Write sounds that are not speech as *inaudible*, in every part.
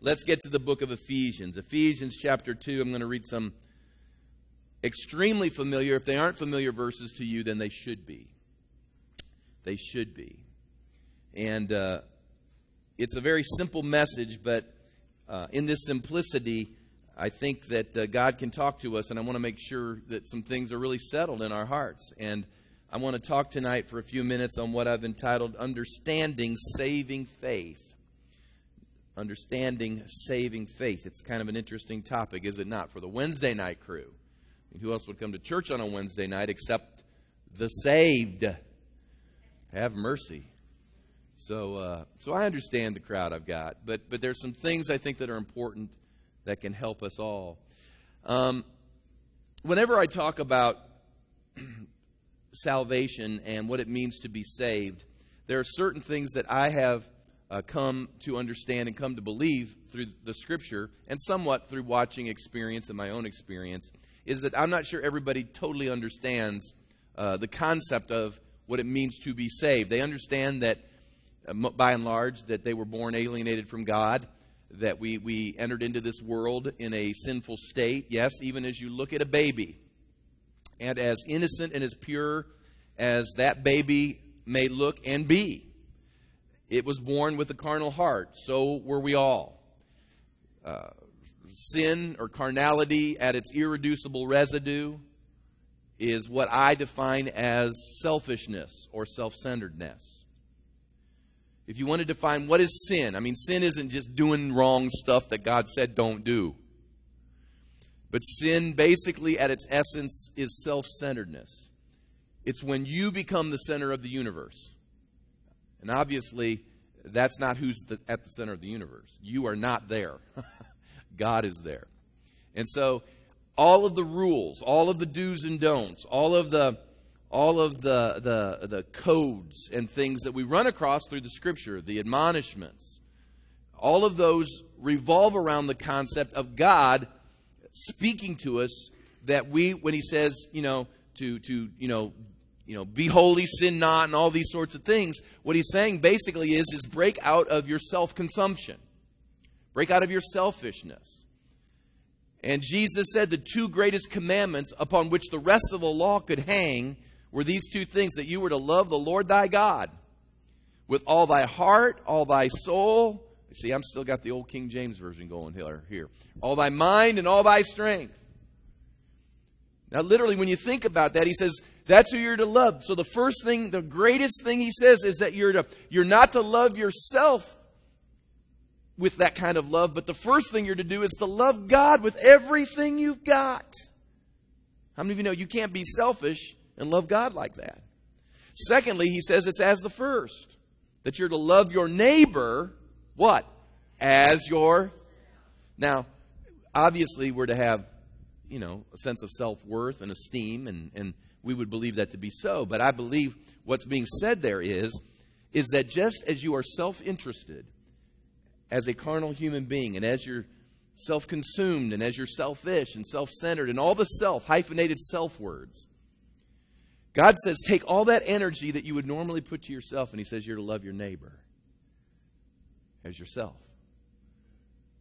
let's get to the book of Ephesians. Ephesians chapter 2, I'm going to read some extremely familiar. If they aren't familiar verses to you, then they should be. They should be. And uh, it's a very simple message, but uh, in this simplicity, I think that uh, God can talk to us, and I want to make sure that some things are really settled in our hearts. And I want to talk tonight for a few minutes on what I've entitled Understanding Saving Faith. Understanding Saving Faith. It's kind of an interesting topic, is it not, for the Wednesday night crew? Who else would come to church on a Wednesday night except the saved? Have mercy. So, uh, so I understand the crowd I've got, but but there's some things I think that are important that can help us all. Um, whenever I talk about *clears throat* salvation and what it means to be saved, there are certain things that I have uh, come to understand and come to believe through the Scripture, and somewhat through watching experience and my own experience, is that I'm not sure everybody totally understands uh, the concept of what it means to be saved. They understand that, uh, by and large, that they were born alienated from God, that we, we entered into this world in a sinful state. Yes, even as you look at a baby, and as innocent and as pure as that baby may look and be, it was born with a carnal heart. So were we all. Uh, sin or carnality at its irreducible residue is what I define as selfishness or self centeredness. If you want to define what is sin, I mean, sin isn't just doing wrong stuff that God said don't do. But sin, basically, at its essence, is self centeredness. It's when you become the center of the universe. And obviously, that's not who's the, at the center of the universe. You are not there. *laughs* God is there. And so all of the rules, all of the do's and don'ts, all of the all of the, the, the codes and things that we run across through the scripture, the admonishments, all of those revolve around the concept of God speaking to us that we, when he says, you know, to, to you know, you know, be holy, sin not, and all these sorts of things, what he's saying basically is, is break out of your self consumption. Break out of your selfishness. And Jesus said the two greatest commandments upon which the rest of the law could hang were these two things that you were to love the Lord thy God with all thy heart, all thy soul. See, I'm still got the old King James version going here. All thy mind and all thy strength. Now, literally, when you think about that, he says that's who you're to love. So the first thing, the greatest thing he says is that you're to you're not to love yourself with that kind of love, but the first thing you're to do is to love God with everything you've got. How many of you know you can't be selfish and love God like that? Secondly, he says it's as the first that you're to love your neighbor what? As your Now, obviously we're to have, you know, a sense of self-worth and esteem and and we would believe that to be so, but I believe what's being said there is is that just as you are self-interested as a carnal human being and as you're self consumed and as you're selfish and self centered and all the self, hyphenated self words, God says, take all that energy that you would normally put to yourself, and He says you're to love your neighbor as yourself.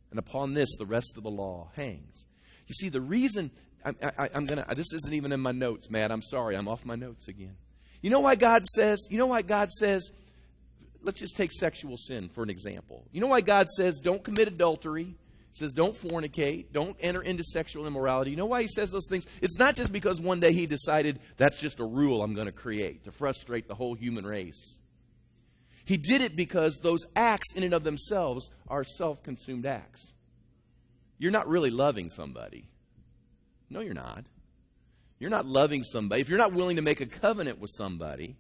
And upon this, the rest of the law hangs. You see, the reason I, am going to, this isn't even in my notes, Matt. I'm sorry. I'm off my notes again. You know why God says, you know why God says, let's just take sexual sin for an example. You know why God says don't commit adultery? He says don't fornicate, don't enter into sexual immorality. You know why he says those things? It's not just because one day he decided that's just a rule I'm going to create to frustrate the whole human race. He did it because those acts in and of themselves are self-consumed acts. You're not really loving somebody. No, you're not. You're not loving somebody. If you're not willing to make a covenant with somebody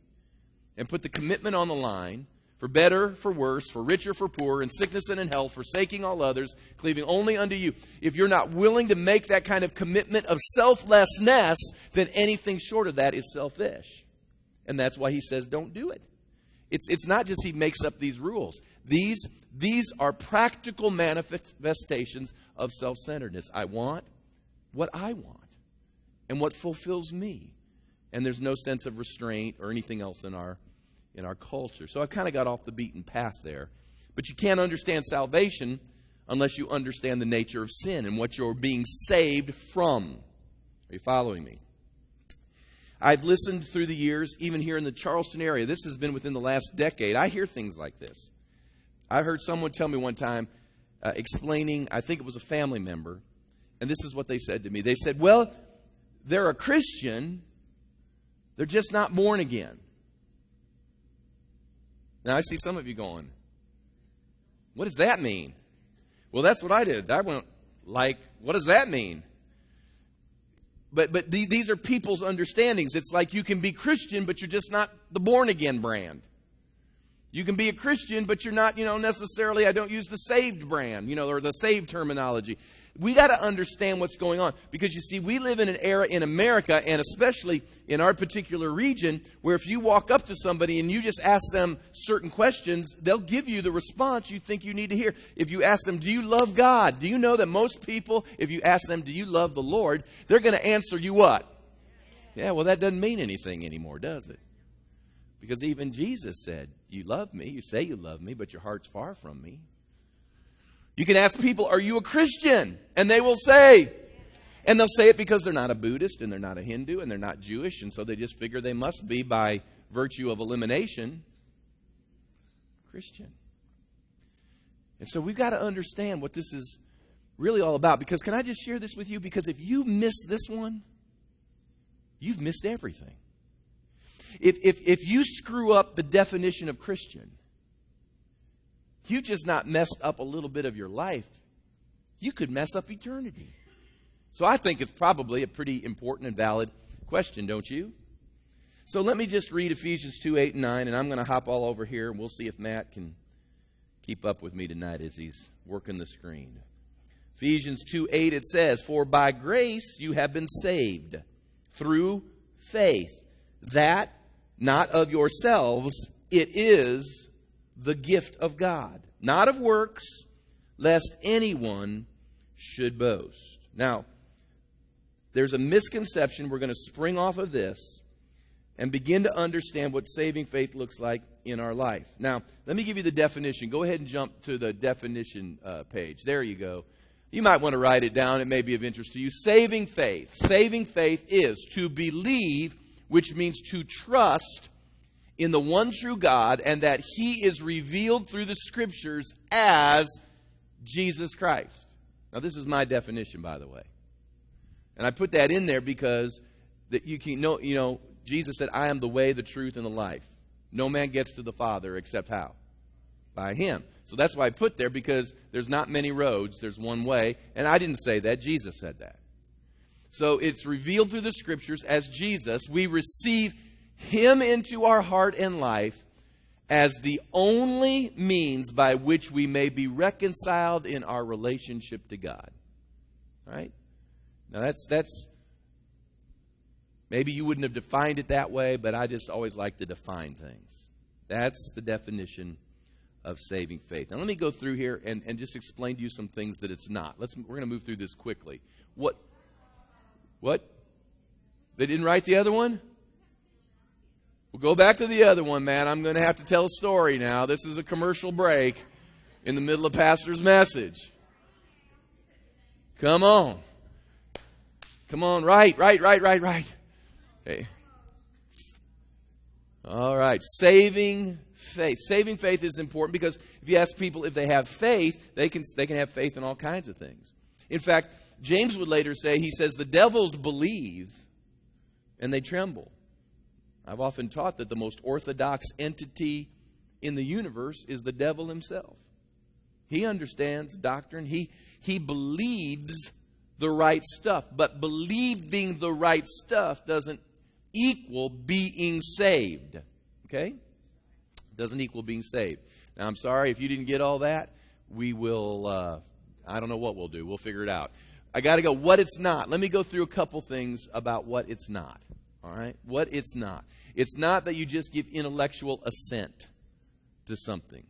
and put the commitment on the line, for better, for worse, for richer, for poorer, in sickness and in health, forsaking all others, cleaving only unto you. If you're not willing to make that kind of commitment of selflessness, then anything short of that is selfish. And that's why he says don't do it. It's, it's not just he makes up these rules. These, these are practical manifestations of self centeredness. I want what I want and what fulfills me. And there's no sense of restraint or anything else in our in our culture. So I kind of got off the beaten path there. But you can't understand salvation unless you understand the nature of sin and what you're being saved from. Are you following me? I've listened through the years, even here in the Charleston area. This has been within the last decade. I hear things like this. I heard someone tell me one time, uh, explaining, I think it was a family member, and this is what they said to me. They said, Well, they're a Christian, they're just not born again. Now, I see some of you going, What does that mean? Well, that's what I did. I went, like, what does that mean? But, but these are people's understandings. It's like you can be Christian, but you're just not the born again brand. You can be a Christian, but you're not, you know, necessarily, I don't use the saved brand, you know, or the saved terminology. We got to understand what's going on because you see, we live in an era in America and especially in our particular region where if you walk up to somebody and you just ask them certain questions, they'll give you the response you think you need to hear. If you ask them, Do you love God? Do you know that most people, if you ask them, Do you love the Lord? they're going to answer you what? Yeah, well, that doesn't mean anything anymore, does it? Because even Jesus said, You love me. You say you love me, but your heart's far from me. You can ask people, Are you a Christian? And they will say, and they'll say it because they're not a Buddhist and they're not a Hindu and they're not Jewish, and so they just figure they must be, by virtue of elimination, Christian. And so we've got to understand what this is really all about. Because can I just share this with you? Because if you miss this one, you've missed everything. If, if, if you screw up the definition of Christian, you just not messed up a little bit of your life, you could mess up eternity. So I think it's probably a pretty important and valid question, don't you? So let me just read Ephesians 2 8 and 9, and I'm going to hop all over here, and we'll see if Matt can keep up with me tonight as he's working the screen. Ephesians 2 8, it says, For by grace you have been saved through faith, that not of yourselves. It is the gift of God, not of works, lest anyone should boast. Now, there's a misconception. We're going to spring off of this and begin to understand what saving faith looks like in our life. Now, let me give you the definition. Go ahead and jump to the definition uh, page. There you go. You might want to write it down. It may be of interest to you. Saving faith. Saving faith is to believe which means to trust in the one true God and that He is revealed through the Scriptures as Jesus Christ. Now, this is my definition, by the way. And I put that in there because that you can know, you know, Jesus said, I am the way, the truth, and the life. No man gets to the Father except how? By him. So that's why I put there because there's not many roads, there's one way. And I didn't say that, Jesus said that. So it's revealed through the scriptures as Jesus. We receive him into our heart and life as the only means by which we may be reconciled in our relationship to God. All right? Now that's that's maybe you wouldn't have defined it that way, but I just always like to define things. That's the definition of saving faith. Now let me go through here and, and just explain to you some things that it's not. Let's we're going to move through this quickly. What what? They didn't write the other one? We'll go back to the other one, man. I'm going to have to tell a story now. This is a commercial break in the middle of Pastor's message. Come on. Come on, right, right, right, right, right. Okay. All right. Saving faith. Saving faith is important because if you ask people if they have faith, they can, they can have faith in all kinds of things. In fact, James would later say, he says, the devils believe and they tremble. I've often taught that the most orthodox entity in the universe is the devil himself. He understands doctrine, he, he believes the right stuff, but believing the right stuff doesn't equal being saved. Okay? Doesn't equal being saved. Now, I'm sorry if you didn't get all that. We will, uh, I don't know what we'll do. We'll figure it out. I got to go what it's not. Let me go through a couple things about what it's not. All right? What it's not. It's not that you just give intellectual assent to something.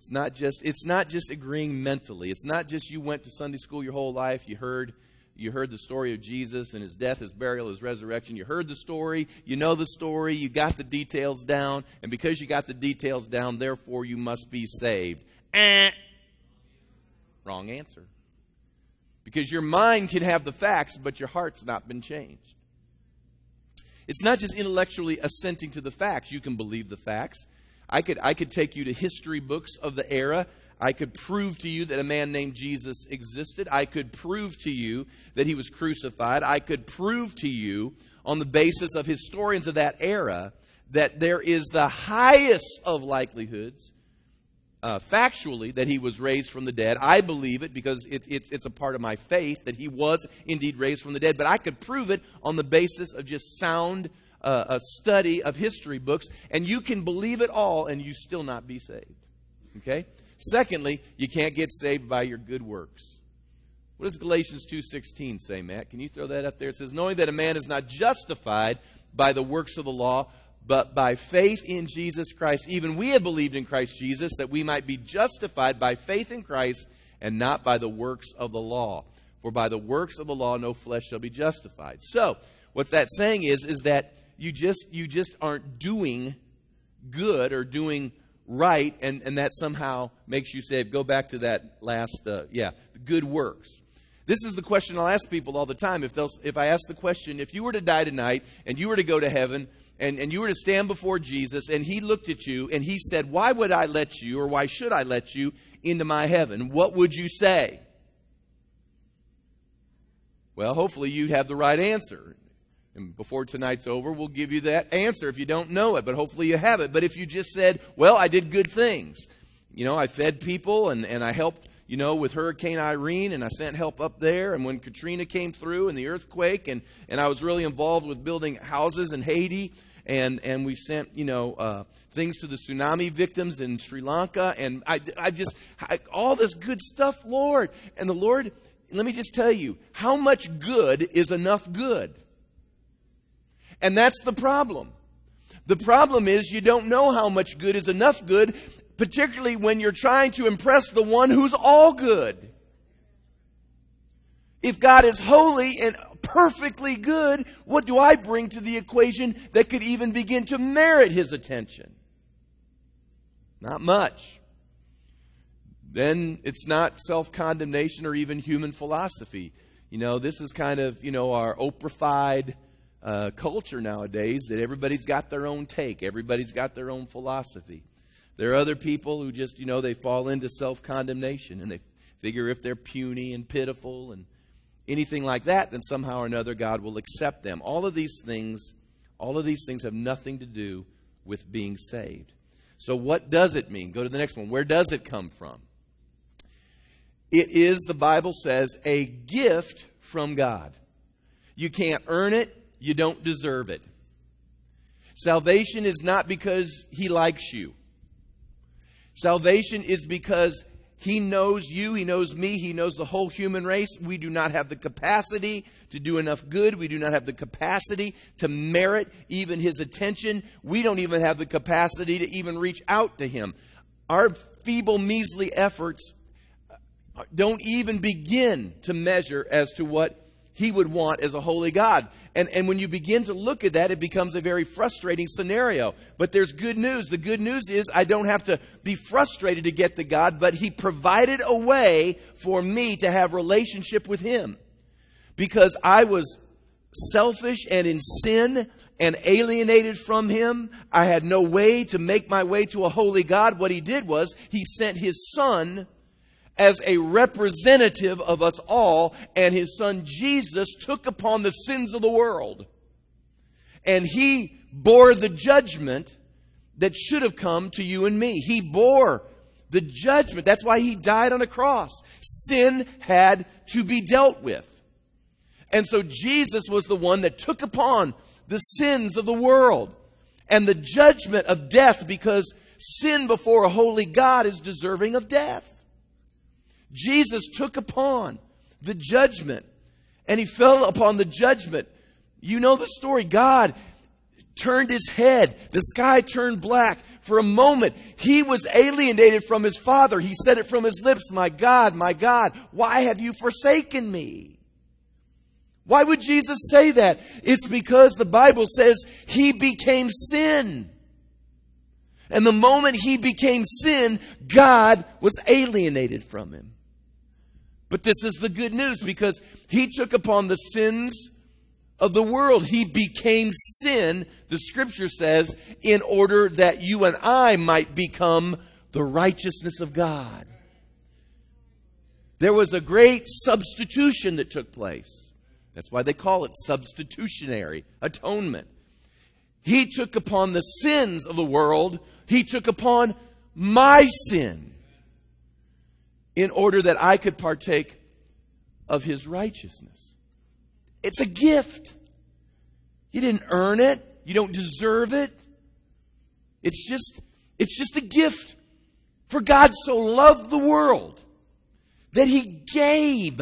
It's not just it's not just agreeing mentally. It's not just you went to Sunday school your whole life, you heard you heard the story of Jesus and his death, his burial, his resurrection. You heard the story, you know the story, you got the details down, and because you got the details down, therefore you must be saved. Eh. Wrong answer. Because your mind can have the facts, but your heart's not been changed. It's not just intellectually assenting to the facts. You can believe the facts. I could, I could take you to history books of the era. I could prove to you that a man named Jesus existed. I could prove to you that he was crucified. I could prove to you, on the basis of historians of that era, that there is the highest of likelihoods uh, factually that he was raised from the dead. I believe it because it, it, it's a part of my faith that he was indeed raised from the dead. But I could prove it on the basis of just sound uh, a study of history books, and you can believe it all and you still not be saved. Okay. Secondly, you can't get saved by your good works. What does Galatians 2:16 say, Matt? Can you throw that up there? It says, "Knowing that a man is not justified by the works of the law, but by faith in Jesus Christ. Even we have believed in Christ Jesus that we might be justified by faith in Christ and not by the works of the law. For by the works of the law no flesh shall be justified. So, what that's saying is is that you just you just aren't doing good or doing right and, and that somehow makes you say go back to that last uh, yeah good works this is the question i'll ask people all the time if, they'll, if i ask the question if you were to die tonight and you were to go to heaven and, and you were to stand before Jesus and he looked at you and he said, Why would I let you or why should I let you into my heaven? What would you say? Well, hopefully you'd have the right answer. And before tonight's over, we'll give you that answer if you don't know it, but hopefully you have it. But if you just said, Well, I did good things, you know, I fed people and, and I helped you know, with Hurricane Irene, and I sent help up there. And when Katrina came through and the earthquake, and, and I was really involved with building houses in Haiti, and, and we sent, you know, uh, things to the tsunami victims in Sri Lanka, and I, I just, I, all this good stuff, Lord. And the Lord, let me just tell you, how much good is enough good? And that's the problem. The problem is you don't know how much good is enough good particularly when you're trying to impress the one who's all good. If God is holy and perfectly good, what do I bring to the equation that could even begin to merit his attention? Not much. Then it's not self condemnation or even human philosophy. You know, this is kind of, you know, our Oprahified uh, culture nowadays that everybody's got their own take, everybody's got their own philosophy. There are other people who just, you know, they fall into self condemnation and they figure if they're puny and pitiful and anything like that, then somehow or another God will accept them. All of these things, all of these things have nothing to do with being saved. So, what does it mean? Go to the next one. Where does it come from? It is, the Bible says, a gift from God. You can't earn it, you don't deserve it. Salvation is not because He likes you. Salvation is because He knows you, He knows me, He knows the whole human race. We do not have the capacity to do enough good. We do not have the capacity to merit even His attention. We don't even have the capacity to even reach out to Him. Our feeble, measly efforts don't even begin to measure as to what he would want as a holy God. And, and when you begin to look at that, it becomes a very frustrating scenario. But there's good news. The good news is I don't have to be frustrated to get to God, but he provided a way for me to have relationship with him. Because I was selfish and in sin and alienated from him. I had no way to make my way to a holy God. What he did was he sent his son as a representative of us all, and his son Jesus took upon the sins of the world. And he bore the judgment that should have come to you and me. He bore the judgment. That's why he died on a cross. Sin had to be dealt with. And so Jesus was the one that took upon the sins of the world and the judgment of death because sin before a holy God is deserving of death. Jesus took upon the judgment and he fell upon the judgment. You know the story. God turned his head. The sky turned black. For a moment, he was alienated from his father. He said it from his lips, My God, my God, why have you forsaken me? Why would Jesus say that? It's because the Bible says he became sin. And the moment he became sin, God was alienated from him. But this is the good news because he took upon the sins of the world. He became sin, the scripture says, in order that you and I might become the righteousness of God. There was a great substitution that took place. That's why they call it substitutionary atonement. He took upon the sins of the world, He took upon my sin in order that I could partake of His righteousness. It's a gift. You didn't earn it. You don't deserve it. It's just, it's just a gift. For God so loved the world that he gave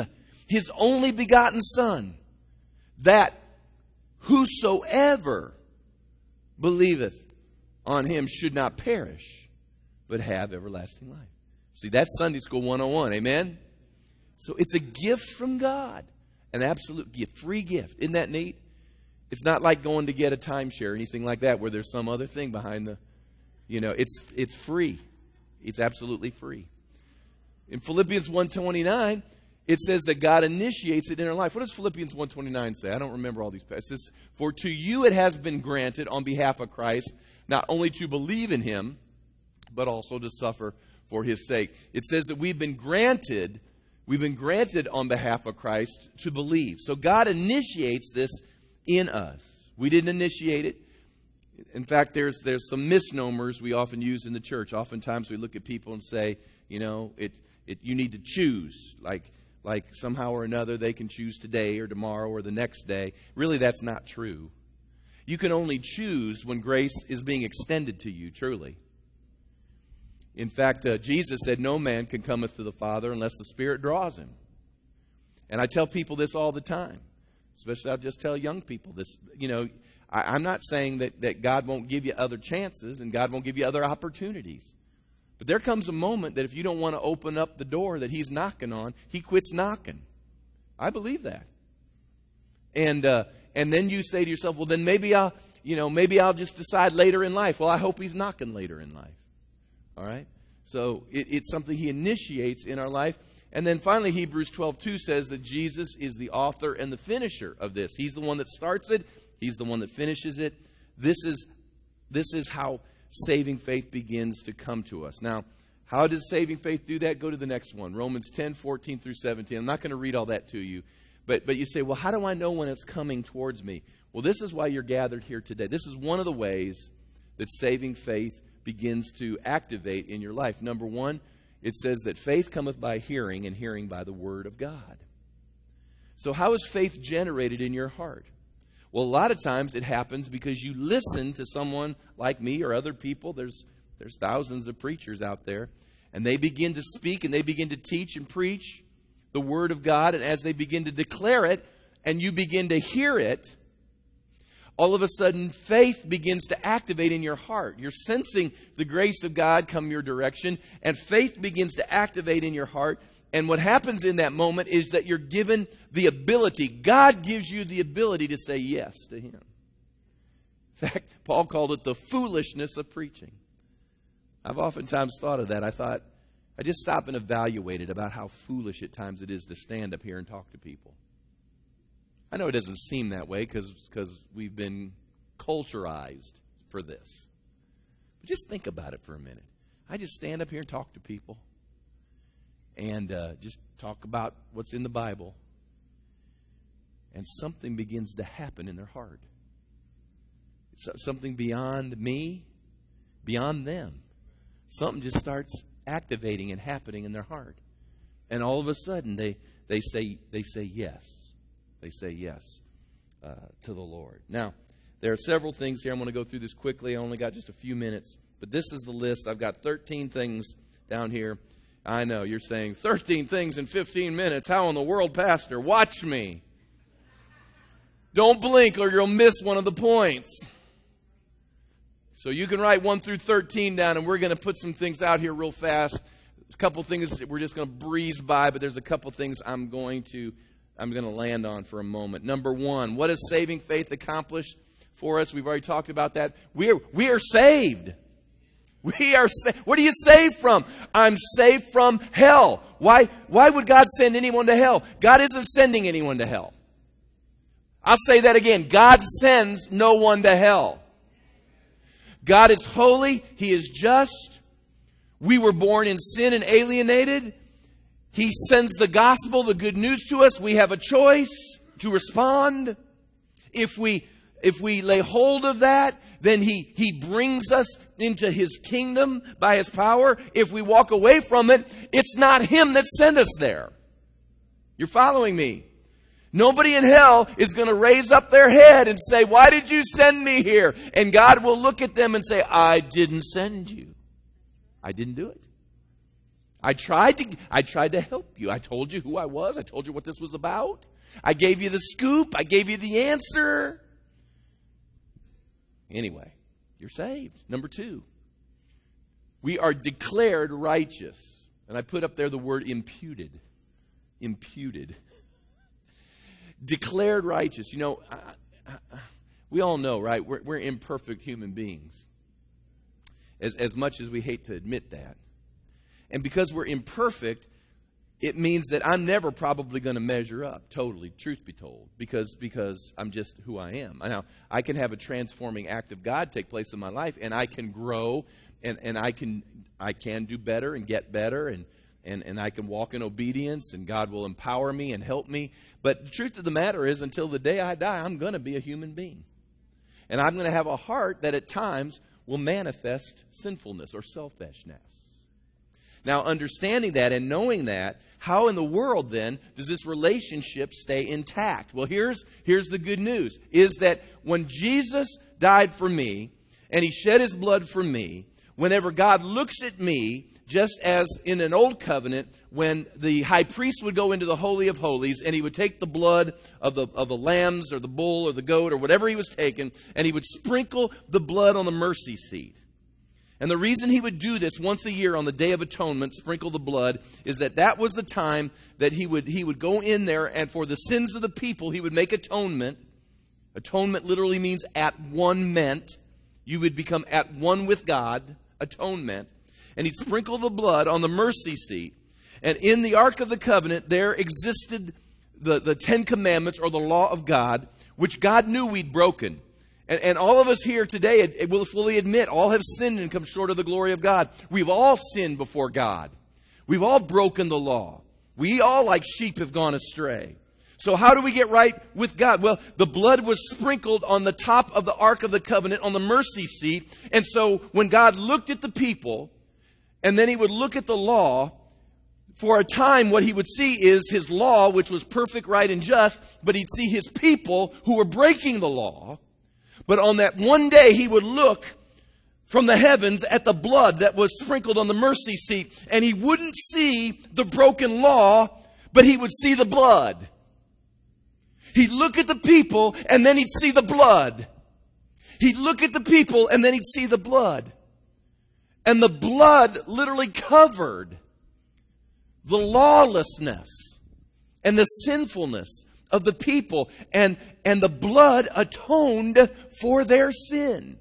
his only begotten Son, that whosoever believeth on him should not perish, but have everlasting life. See, that's Sunday School 101. Amen? So it's a gift from God, an absolute gift, free gift. Isn't that neat? It's not like going to get a timeshare or anything like that where there's some other thing behind the, you know, it's, it's free. It's absolutely free. In Philippians 129, it says that God initiates it in our life. What does Philippians 129 say? I don't remember all these passages. For to you it has been granted on behalf of Christ not only to believe in him, but also to suffer for his sake. It says that we've been granted, we've been granted on behalf of Christ to believe. So God initiates this in us. We didn't initiate it. In fact, there's, there's some misnomers we often use in the church. Oftentimes we look at people and say, you know, it, it, you need to choose. Like, like somehow or another they can choose today or tomorrow or the next day. Really, that's not true. You can only choose when grace is being extended to you, truly. In fact, uh, Jesus said, No man can cometh to the Father unless the Spirit draws him. And I tell people this all the time, especially I'll just tell young people this. You know, I, I'm not saying that, that God won't give you other chances and God won't give you other opportunities. But there comes a moment that if you don't want to open up the door that he's knocking on, he quits knocking. I believe that. And uh, and then you say to yourself, well, then maybe I'll you know maybe I'll just decide later in life. Well, I hope he's knocking later in life. All right. So it, it's something he initiates in our life. And then finally, Hebrews 12 2 says that Jesus is the author and the finisher of this. He's the one that starts it, he's the one that finishes it. This is, this is how saving faith begins to come to us. Now, how does saving faith do that? Go to the next one Romans 10 14 through 17. I'm not going to read all that to you. But, but you say, well, how do I know when it's coming towards me? Well, this is why you're gathered here today. This is one of the ways that saving faith begins to activate in your life. Number one, it says that faith cometh by hearing, and hearing by the word of God. So, how is faith generated in your heart? Well, a lot of times it happens because you listen to someone like me or other people. There's, there's thousands of preachers out there. And they begin to speak and they begin to teach and preach the Word of God. And as they begin to declare it and you begin to hear it, all of a sudden faith begins to activate in your heart. You're sensing the grace of God come your direction, and faith begins to activate in your heart. And what happens in that moment is that you're given the ability, God gives you the ability to say yes to Him. In fact, Paul called it the foolishness of preaching. I've oftentimes thought of that. I thought, I just stop and evaluated about how foolish at times it is to stand up here and talk to people. I know it doesn't seem that way because we've been culturized for this. But just think about it for a minute. I just stand up here and talk to people and uh, just talk about what's in the Bible, and something begins to happen in their heart. something beyond me, beyond them. Something just starts activating and happening in their heart. And all of a sudden, they, they, say, they say yes. They say yes uh, to the Lord. Now, there are several things here. I'm going to go through this quickly. I only got just a few minutes. But this is the list. I've got 13 things down here I know you're saying 13 things in 15 minutes. How in the world, Pastor? Watch me. Don't blink or you'll miss one of the points. So you can write 1 through 13 down, and we're going to put some things out here real fast. A couple things we're just going to breeze by, but there's a couple things I'm going to I'm going to land on for a moment. Number one, what does saving faith accomplish for us? We've already talked about that. We're we are saved. We are what are you saved from? I'm saved from hell. Why, why would God send anyone to hell? God isn't sending anyone to hell. I'll say that again. God sends no one to hell. God is holy. He is just. We were born in sin and alienated. He sends the gospel, the good news to us. We have a choice to respond. If we, if we lay hold of that, then he, he brings us into his kingdom by his power. If we walk away from it, it's not him that sent us there. You're following me? Nobody in hell is going to raise up their head and say, Why did you send me here? And God will look at them and say, I didn't send you. I didn't do it. I tried to I tried to help you. I told you who I was. I told you what this was about. I gave you the scoop. I gave you the answer. Anyway, you're saved. Number 2. We are declared righteous. And I put up there the word imputed. Imputed declared righteous. You know, I, I, we all know, right? We're, we're imperfect human beings, as, as much as we hate to admit that. And because we're imperfect, it means that I'm never probably going to measure up totally, truth be told, because, because I'm just who I am. Now, I can have a transforming act of God take place in my life, and I can grow, and, and I, can, I can do better and get better and, and, and I can walk in obedience and God will empower me and help me. But the truth of the matter is, until the day I die, I'm going to be a human being. And I'm going to have a heart that at times will manifest sinfulness or selfishness. Now, understanding that and knowing that, how in the world then does this relationship stay intact? Well, here's, here's the good news is that when Jesus died for me and he shed his blood for me, whenever God looks at me, just as in an old covenant, when the high priest would go into the Holy of Holies and he would take the blood of the, of the lambs or the bull or the goat or whatever he was taking, and he would sprinkle the blood on the mercy seat. And the reason he would do this once a year on the Day of Atonement, sprinkle the blood, is that that was the time that he would, he would go in there and for the sins of the people, he would make atonement. Atonement literally means at one meant. You would become at one with God. Atonement and he'd sprinkle the blood on the mercy seat. And in the Ark of the Covenant, there existed the, the Ten Commandments or the law of God, which God knew we'd broken. And, and all of us here today will fully admit all have sinned and come short of the glory of God. We've all sinned before God. We've all broken the law. We all, like sheep, have gone astray. So, how do we get right with God? Well, the blood was sprinkled on the top of the Ark of the Covenant on the mercy seat. And so, when God looked at the people, and then he would look at the law. For a time, what he would see is his law, which was perfect, right, and just, but he'd see his people who were breaking the law. But on that one day, he would look from the heavens at the blood that was sprinkled on the mercy seat, and he wouldn't see the broken law, but he would see the blood. He'd look at the people, and then he'd see the blood. He'd look at the people, and then he'd see the blood. And the blood literally covered the lawlessness and the sinfulness of the people. And, and the blood atoned for their sin.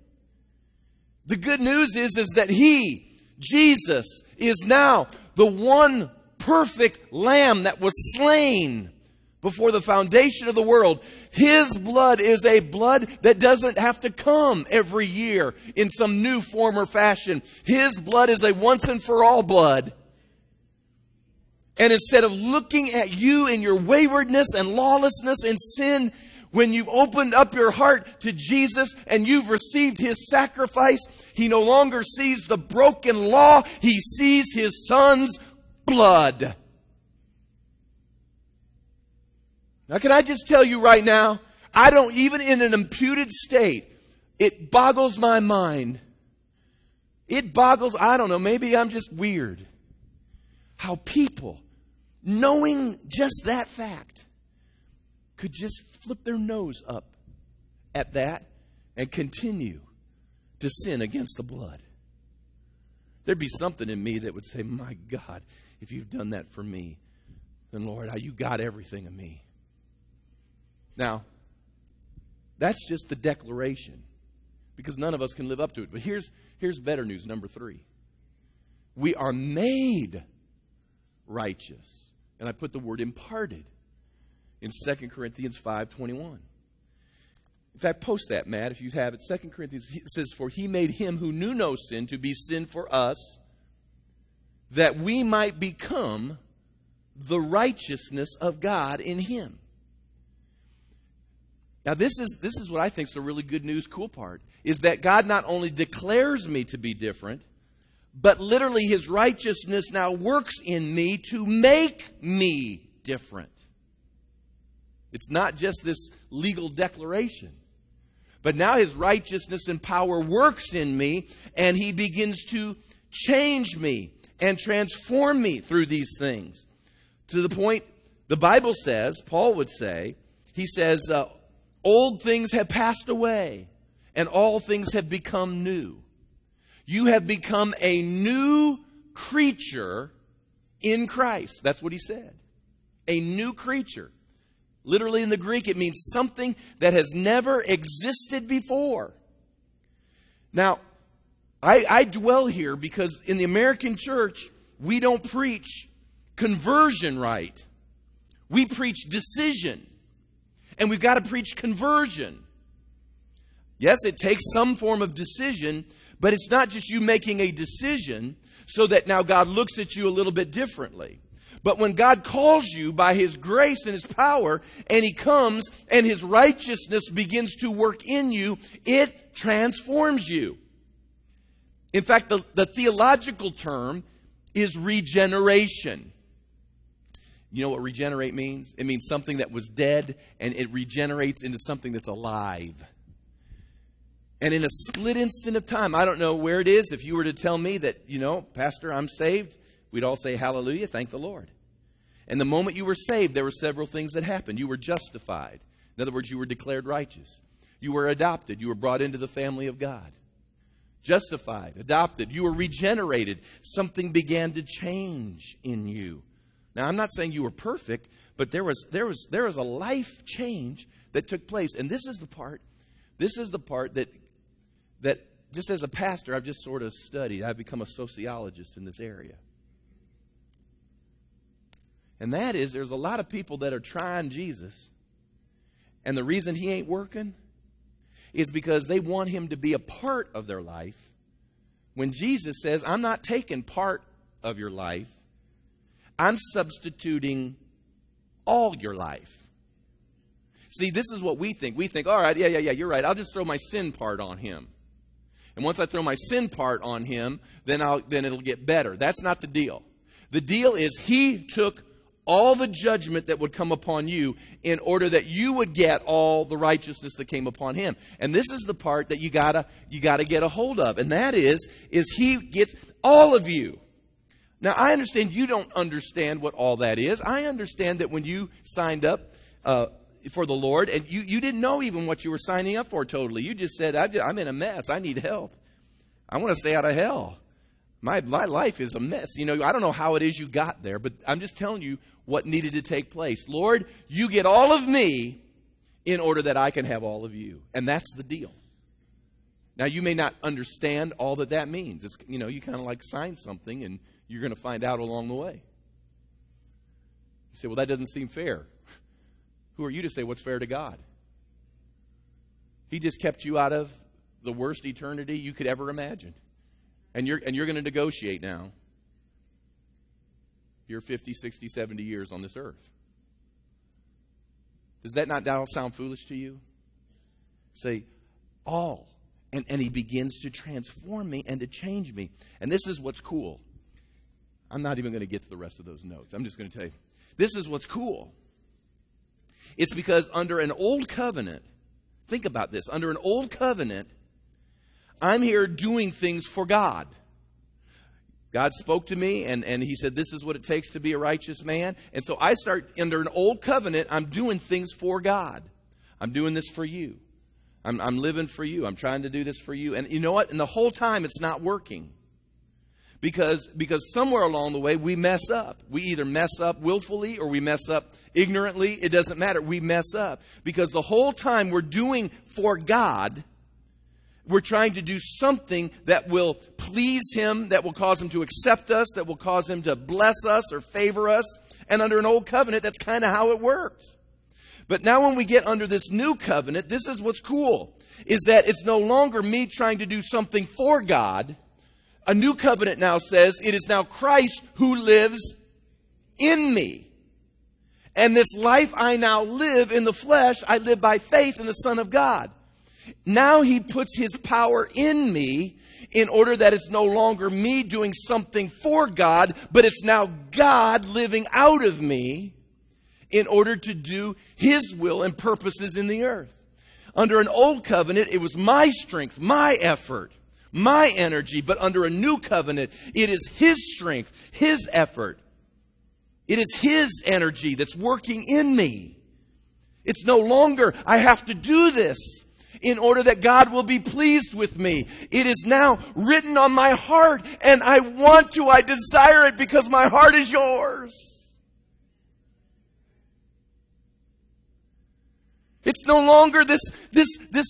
The good news is, is that He, Jesus, is now the one perfect lamb that was slain before the foundation of the world. His blood is a blood that doesn't have to come every year in some new form or fashion. His blood is a once and for all blood. And instead of looking at you and your waywardness and lawlessness and sin, when you've opened up your heart to Jesus and you've received his sacrifice, he no longer sees the broken law, he sees his son's blood. Now, can I just tell you right now? I don't, even in an imputed state, it boggles my mind. It boggles, I don't know, maybe I'm just weird. How people, knowing just that fact, could just flip their nose up at that and continue to sin against the blood. There'd be something in me that would say, My God, if you've done that for me, then Lord, you got everything of me. Now, that's just the declaration. because none of us can live up to it. But here's, here's better news, number three. We are made righteous. And I put the word imparted in 2 Corinthians 5.21. In fact, post that, Matt, if you have it. 2 Corinthians it says, For he made him who knew no sin to be sin for us, that we might become the righteousness of God in him. Now, this is, this is what I think is the really good news, cool part, is that God not only declares me to be different, but literally his righteousness now works in me to make me different. It's not just this legal declaration. But now his righteousness and power works in me, and he begins to change me and transform me through these things. To the point, the Bible says, Paul would say, he says, uh, Old things have passed away, and all things have become new. You have become a new creature in Christ. That's what he said. A new creature. Literally in the Greek, it means something that has never existed before. Now, I, I, dwell here because in the American church, we don't preach conversion right. We preach decision. And we've got to preach conversion. Yes, it takes some form of decision, but it's not just you making a decision so that now God looks at you a little bit differently. But when God calls you by His grace and His power, and He comes and His righteousness begins to work in you, it transforms you. In fact, the, the theological term is regeneration. You know what regenerate means? It means something that was dead and it regenerates into something that's alive. And in a split instant of time, I don't know where it is. If you were to tell me that, you know, Pastor, I'm saved, we'd all say, Hallelujah, thank the Lord. And the moment you were saved, there were several things that happened. You were justified. In other words, you were declared righteous. You were adopted. You were brought into the family of God. Justified, adopted. You were regenerated. Something began to change in you. Now, I'm not saying you were perfect, but there was, there was, there was a life change that took place. And this is the part, this is the part that, that just as a pastor, I've just sort of studied. I've become a sociologist in this area. And that is, there's a lot of people that are trying Jesus. And the reason he ain't working is because they want him to be a part of their life. When Jesus says, I'm not taking part of your life, I'm substituting all your life. See, this is what we think. We think, all right, yeah, yeah, yeah, you're right. I'll just throw my sin part on him. And once I throw my sin part on him, then I'll then it'll get better. That's not the deal. The deal is he took all the judgment that would come upon you in order that you would get all the righteousness that came upon him. And this is the part that you gotta you gotta get a hold of. And that is, is he gets all of you. Now, I understand you don't understand what all that is. I understand that when you signed up uh, for the Lord, and you, you didn't know even what you were signing up for totally. You just said, I'm in a mess. I need help. I want to stay out of hell. My, my life is a mess. You know, I don't know how it is you got there, but I'm just telling you what needed to take place. Lord, you get all of me in order that I can have all of you. And that's the deal. Now, you may not understand all that that means. It's, you know, you kind of like sign something and you're going to find out along the way. You say, well, that doesn't seem fair. Who are you to say what's fair to God? He just kept you out of the worst eternity you could ever imagine. And you're, and you're going to negotiate now. You're 50, 60, 70 years on this earth. Does that not sound foolish to you? Say, all. And, and he begins to transform me and to change me. And this is what's cool. I'm not even going to get to the rest of those notes. I'm just going to tell you. This is what's cool. It's because under an old covenant, think about this, under an old covenant, I'm here doing things for God. God spoke to me and, and he said, This is what it takes to be a righteous man. And so I start under an old covenant, I'm doing things for God. I'm doing this for you. I'm, I'm living for you. I'm trying to do this for you. And you know what? And the whole time it's not working because because somewhere along the way we mess up. We either mess up willfully or we mess up ignorantly. It doesn't matter. We mess up because the whole time we're doing for God, We're trying to do something that will please Him, that will cause Him to accept us, that will cause Him to bless us or favor us. And under an old covenant, that's kind of how it worked. But now when we get under this new covenant, this is what's cool, is that it's no longer me trying to do something for God. A new covenant now says it is now Christ who lives in me. And this life I now live in the flesh, I live by faith in the Son of God. Now he puts his power in me in order that it's no longer me doing something for God, but it's now God living out of me in order to do his will and purposes in the earth. Under an old covenant, it was my strength, my effort, my energy, but under a new covenant, it is his strength, his effort. It is his energy that's working in me. It's no longer, I have to do this in order that God will be pleased with me. It is now written on my heart and I want to, I desire it because my heart is yours. It's no longer this, this, this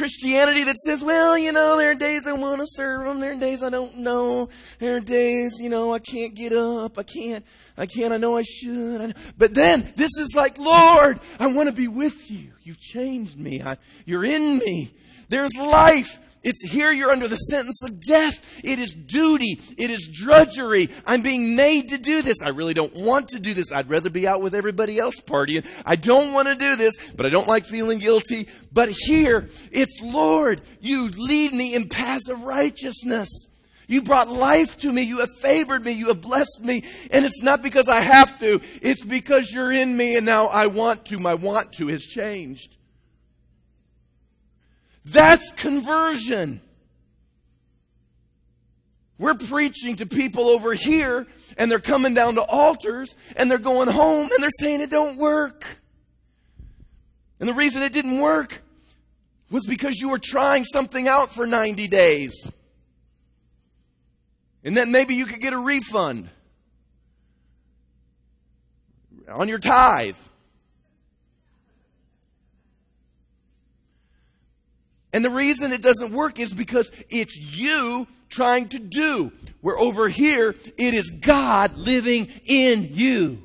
Christianity that says, well, you know, there are days I want to serve them, there are days I don't know, there are days, you know, I can't get up, I can't, I can't, I know I should. But then this is like, Lord, I want to be with you. You've changed me. I, you're in me. There's life. It's here you're under the sentence of death. It is duty. It is drudgery. I'm being made to do this. I really don't want to do this. I'd rather be out with everybody else partying. I don't want to do this, but I don't like feeling guilty. But here, it's Lord, you lead me in paths of righteousness. You brought life to me. You have favored me. You have blessed me. And it's not because I have to. It's because you're in me and now I want to. My want to has changed. That's conversion. We're preaching to people over here and they're coming down to altars and they're going home and they're saying it don't work. And the reason it didn't work was because you were trying something out for 90 days. And then maybe you could get a refund on your tithe. And the reason it doesn't work is because it's you trying to do. Where over here, it is God living in you.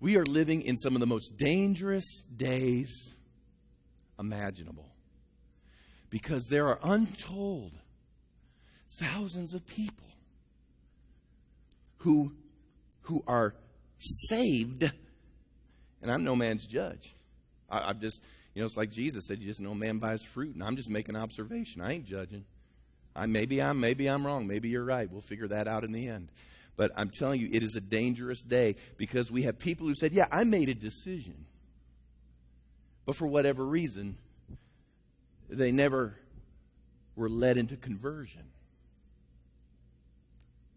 We are living in some of the most dangerous days imaginable because there are untold thousands of people who, who are saved, and I'm no man's judge. I, am just, you know, it's like Jesus said, you just know man by his fruit, and I'm just making observation. I ain't judging. I maybe I'm maybe I'm wrong. Maybe you're right. We'll figure that out in the end. But I'm telling you, it is a dangerous day because we have people who said, "Yeah, I made a decision," but for whatever reason, they never were led into conversion.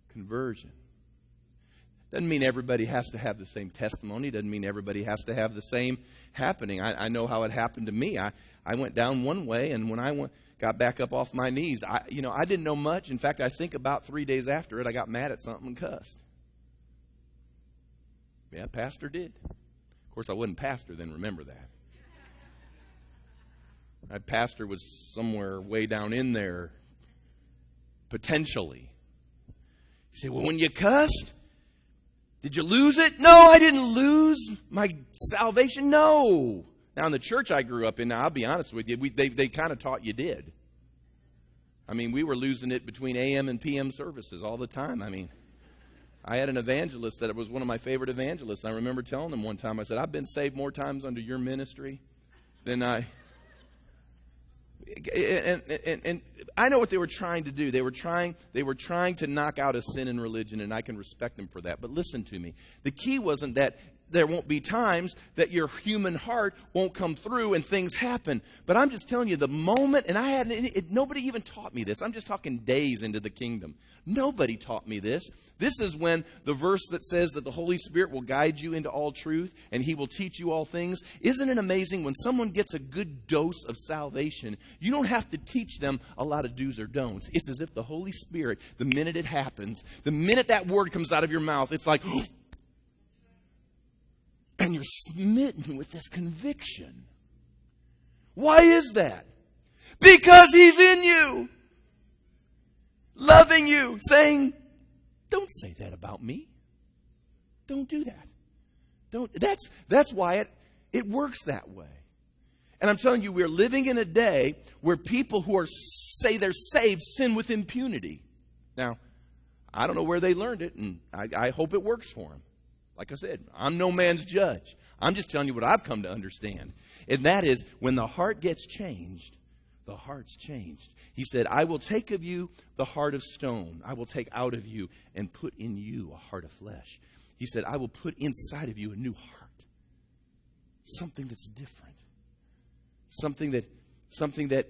Conversion. Doesn't mean everybody has to have the same testimony. Doesn't mean everybody has to have the same happening. I, I know how it happened to me. I, I went down one way, and when I went, got back up off my knees, I, you know, I didn't know much. In fact, I think about three days after it, I got mad at something and cussed. Yeah, pastor did. Of course, I wasn't pastor then. Remember that. My pastor was somewhere way down in there, potentially. You say, well, when you cussed, did you lose it? No, I didn't lose my salvation. No. Now, in the church I grew up in, now I'll be honest with you, we, they, they kind of taught you did. I mean, we were losing it between AM and PM services all the time. I mean, I had an evangelist that was one of my favorite evangelists. I remember telling him one time, I said, I've been saved more times under your ministry than I and, and, and, I know what they were trying to do. They were trying, they were trying to knock out a sin in religion, and I can respect them for that. But listen to me. The key wasn't that there won't be times that your human heart won't come through and things happen. But I'm just telling you, the moment, and I had it, nobody even taught me this. I'm just talking days into the kingdom. Nobody taught me this. This is when the verse that says that the Holy Spirit will guide you into all truth and He will teach you all things. Isn't it amazing when someone gets a good dose of salvation, you don't have to teach them a lot of do's or don'ts. It's as if the Holy Spirit, the minute it happens, the minute that word comes out of your mouth, it's like, *gasps* oh, and you're smitten with this conviction. Why is that? Because He's in you, loving you, saying, Don't say that about me. Don't do that. Don't. That's, that's why it, it works that way. And I'm telling you, we're living in a day where people who are say they're saved sin with impunity. Now, I don't know where they learned it, and I, I hope it works for them. Like I said, I'm no man's judge. I'm just telling you what I've come to understand. And that is when the heart gets changed, the heart's changed. He said, I will take of you the heart of stone. I will take out of you and put in you a heart of flesh. He said, I will put inside of you a new heart. Something that's different. Something that something that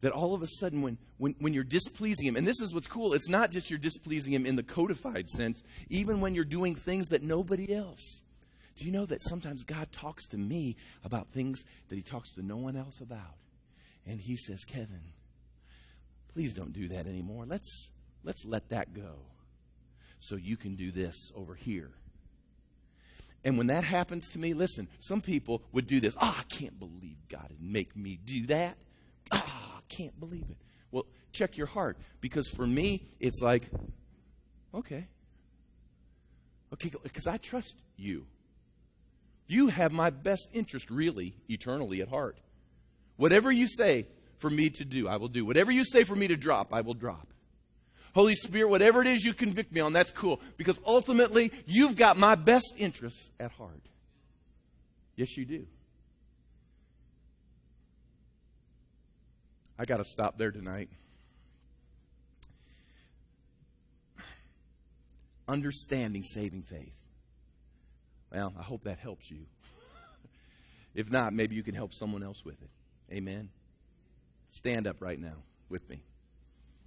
that all of a sudden when, when, when you're displeasing him and this is what's cool it's not just you're displeasing him in the codified sense even when you're doing things that nobody else. Do you know that sometimes god talks to me about things that he talks to no one else about? And he says kevin please don't do that anymore. Let's let's let that go so you can do this over here. And when that happens to me listen some people would do this. Oh i can't believe god would make me do that. Ah can't believe it. Well, check your heart because for me, it's like, okay. Okay, because I trust you. You have my best interest, really, eternally at heart. Whatever you say for me to do, I will do. Whatever you say for me to drop, I will drop. Holy Spirit, whatever it is you convict me on, that's cool. Because ultimately, you've got my best interests at heart. Yes, you do. I got to stop there tonight. Understanding saving faith. Well, I hope that helps you. *laughs* if not, maybe you can help someone else with it. Amen. Stand up right now with me.